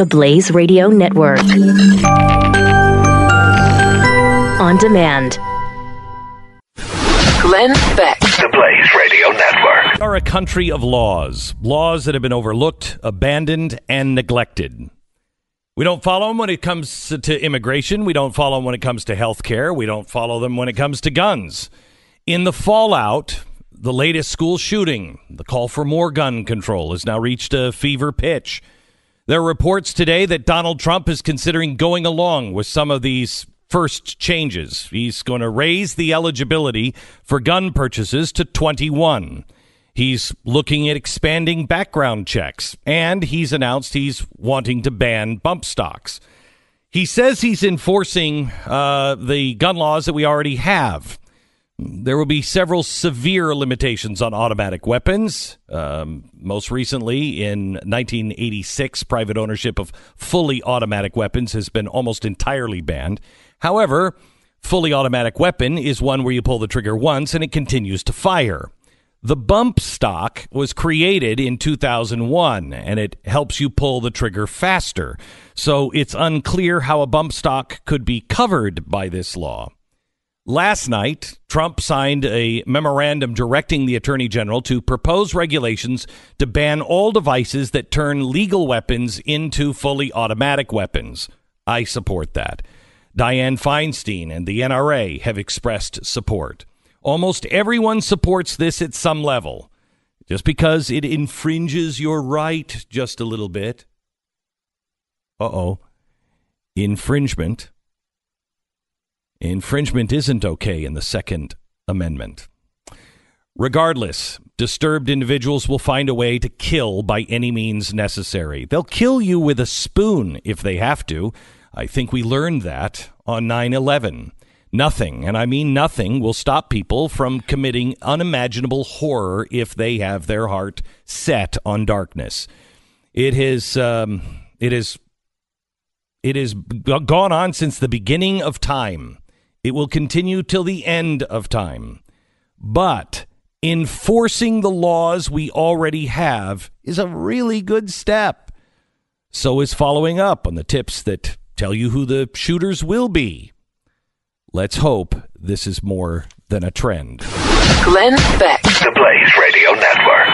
The Blaze Radio Network. On demand. Glenn Beck. The Blaze Radio Network. We are a country of laws, laws that have been overlooked, abandoned, and neglected. We don't follow them when it comes to immigration. We don't follow them when it comes to health care. We don't follow them when it comes to guns. In the fallout, the latest school shooting, the call for more gun control has now reached a fever pitch. There are reports today that Donald Trump is considering going along with some of these first changes. He's going to raise the eligibility for gun purchases to 21. He's looking at expanding background checks, and he's announced he's wanting to ban bump stocks. He says he's enforcing uh, the gun laws that we already have. There will be several severe limitations on automatic weapons. Um, most recently, in 1986, private ownership of fully automatic weapons has been almost entirely banned. However, fully automatic weapon is one where you pull the trigger once and it continues to fire. The bump stock was created in 2001 and it helps you pull the trigger faster. So it's unclear how a bump stock could be covered by this law. Last night, Trump signed a memorandum directing the Attorney General to propose regulations to ban all devices that turn legal weapons into fully automatic weapons. I support that. Dianne Feinstein and the NRA have expressed support. Almost everyone supports this at some level. Just because it infringes your right just a little bit. Uh oh. Infringement Infringement isn't okay in the Second Amendment. Regardless, disturbed individuals will find a way to kill by any means necessary. They'll kill you with a spoon if they have to. I think we learned that on 9 11. Nothing, and I mean nothing, will stop people from committing unimaginable horror if they have their heart set on darkness. It has, um, it is, it has gone on since the beginning of time. It will continue till the end of time. But enforcing the laws we already have is a really good step. So is following up on the tips that tell you who the shooters will be. Let's hope this is more than a trend. Glenn Beck. The Blaze Radio Network.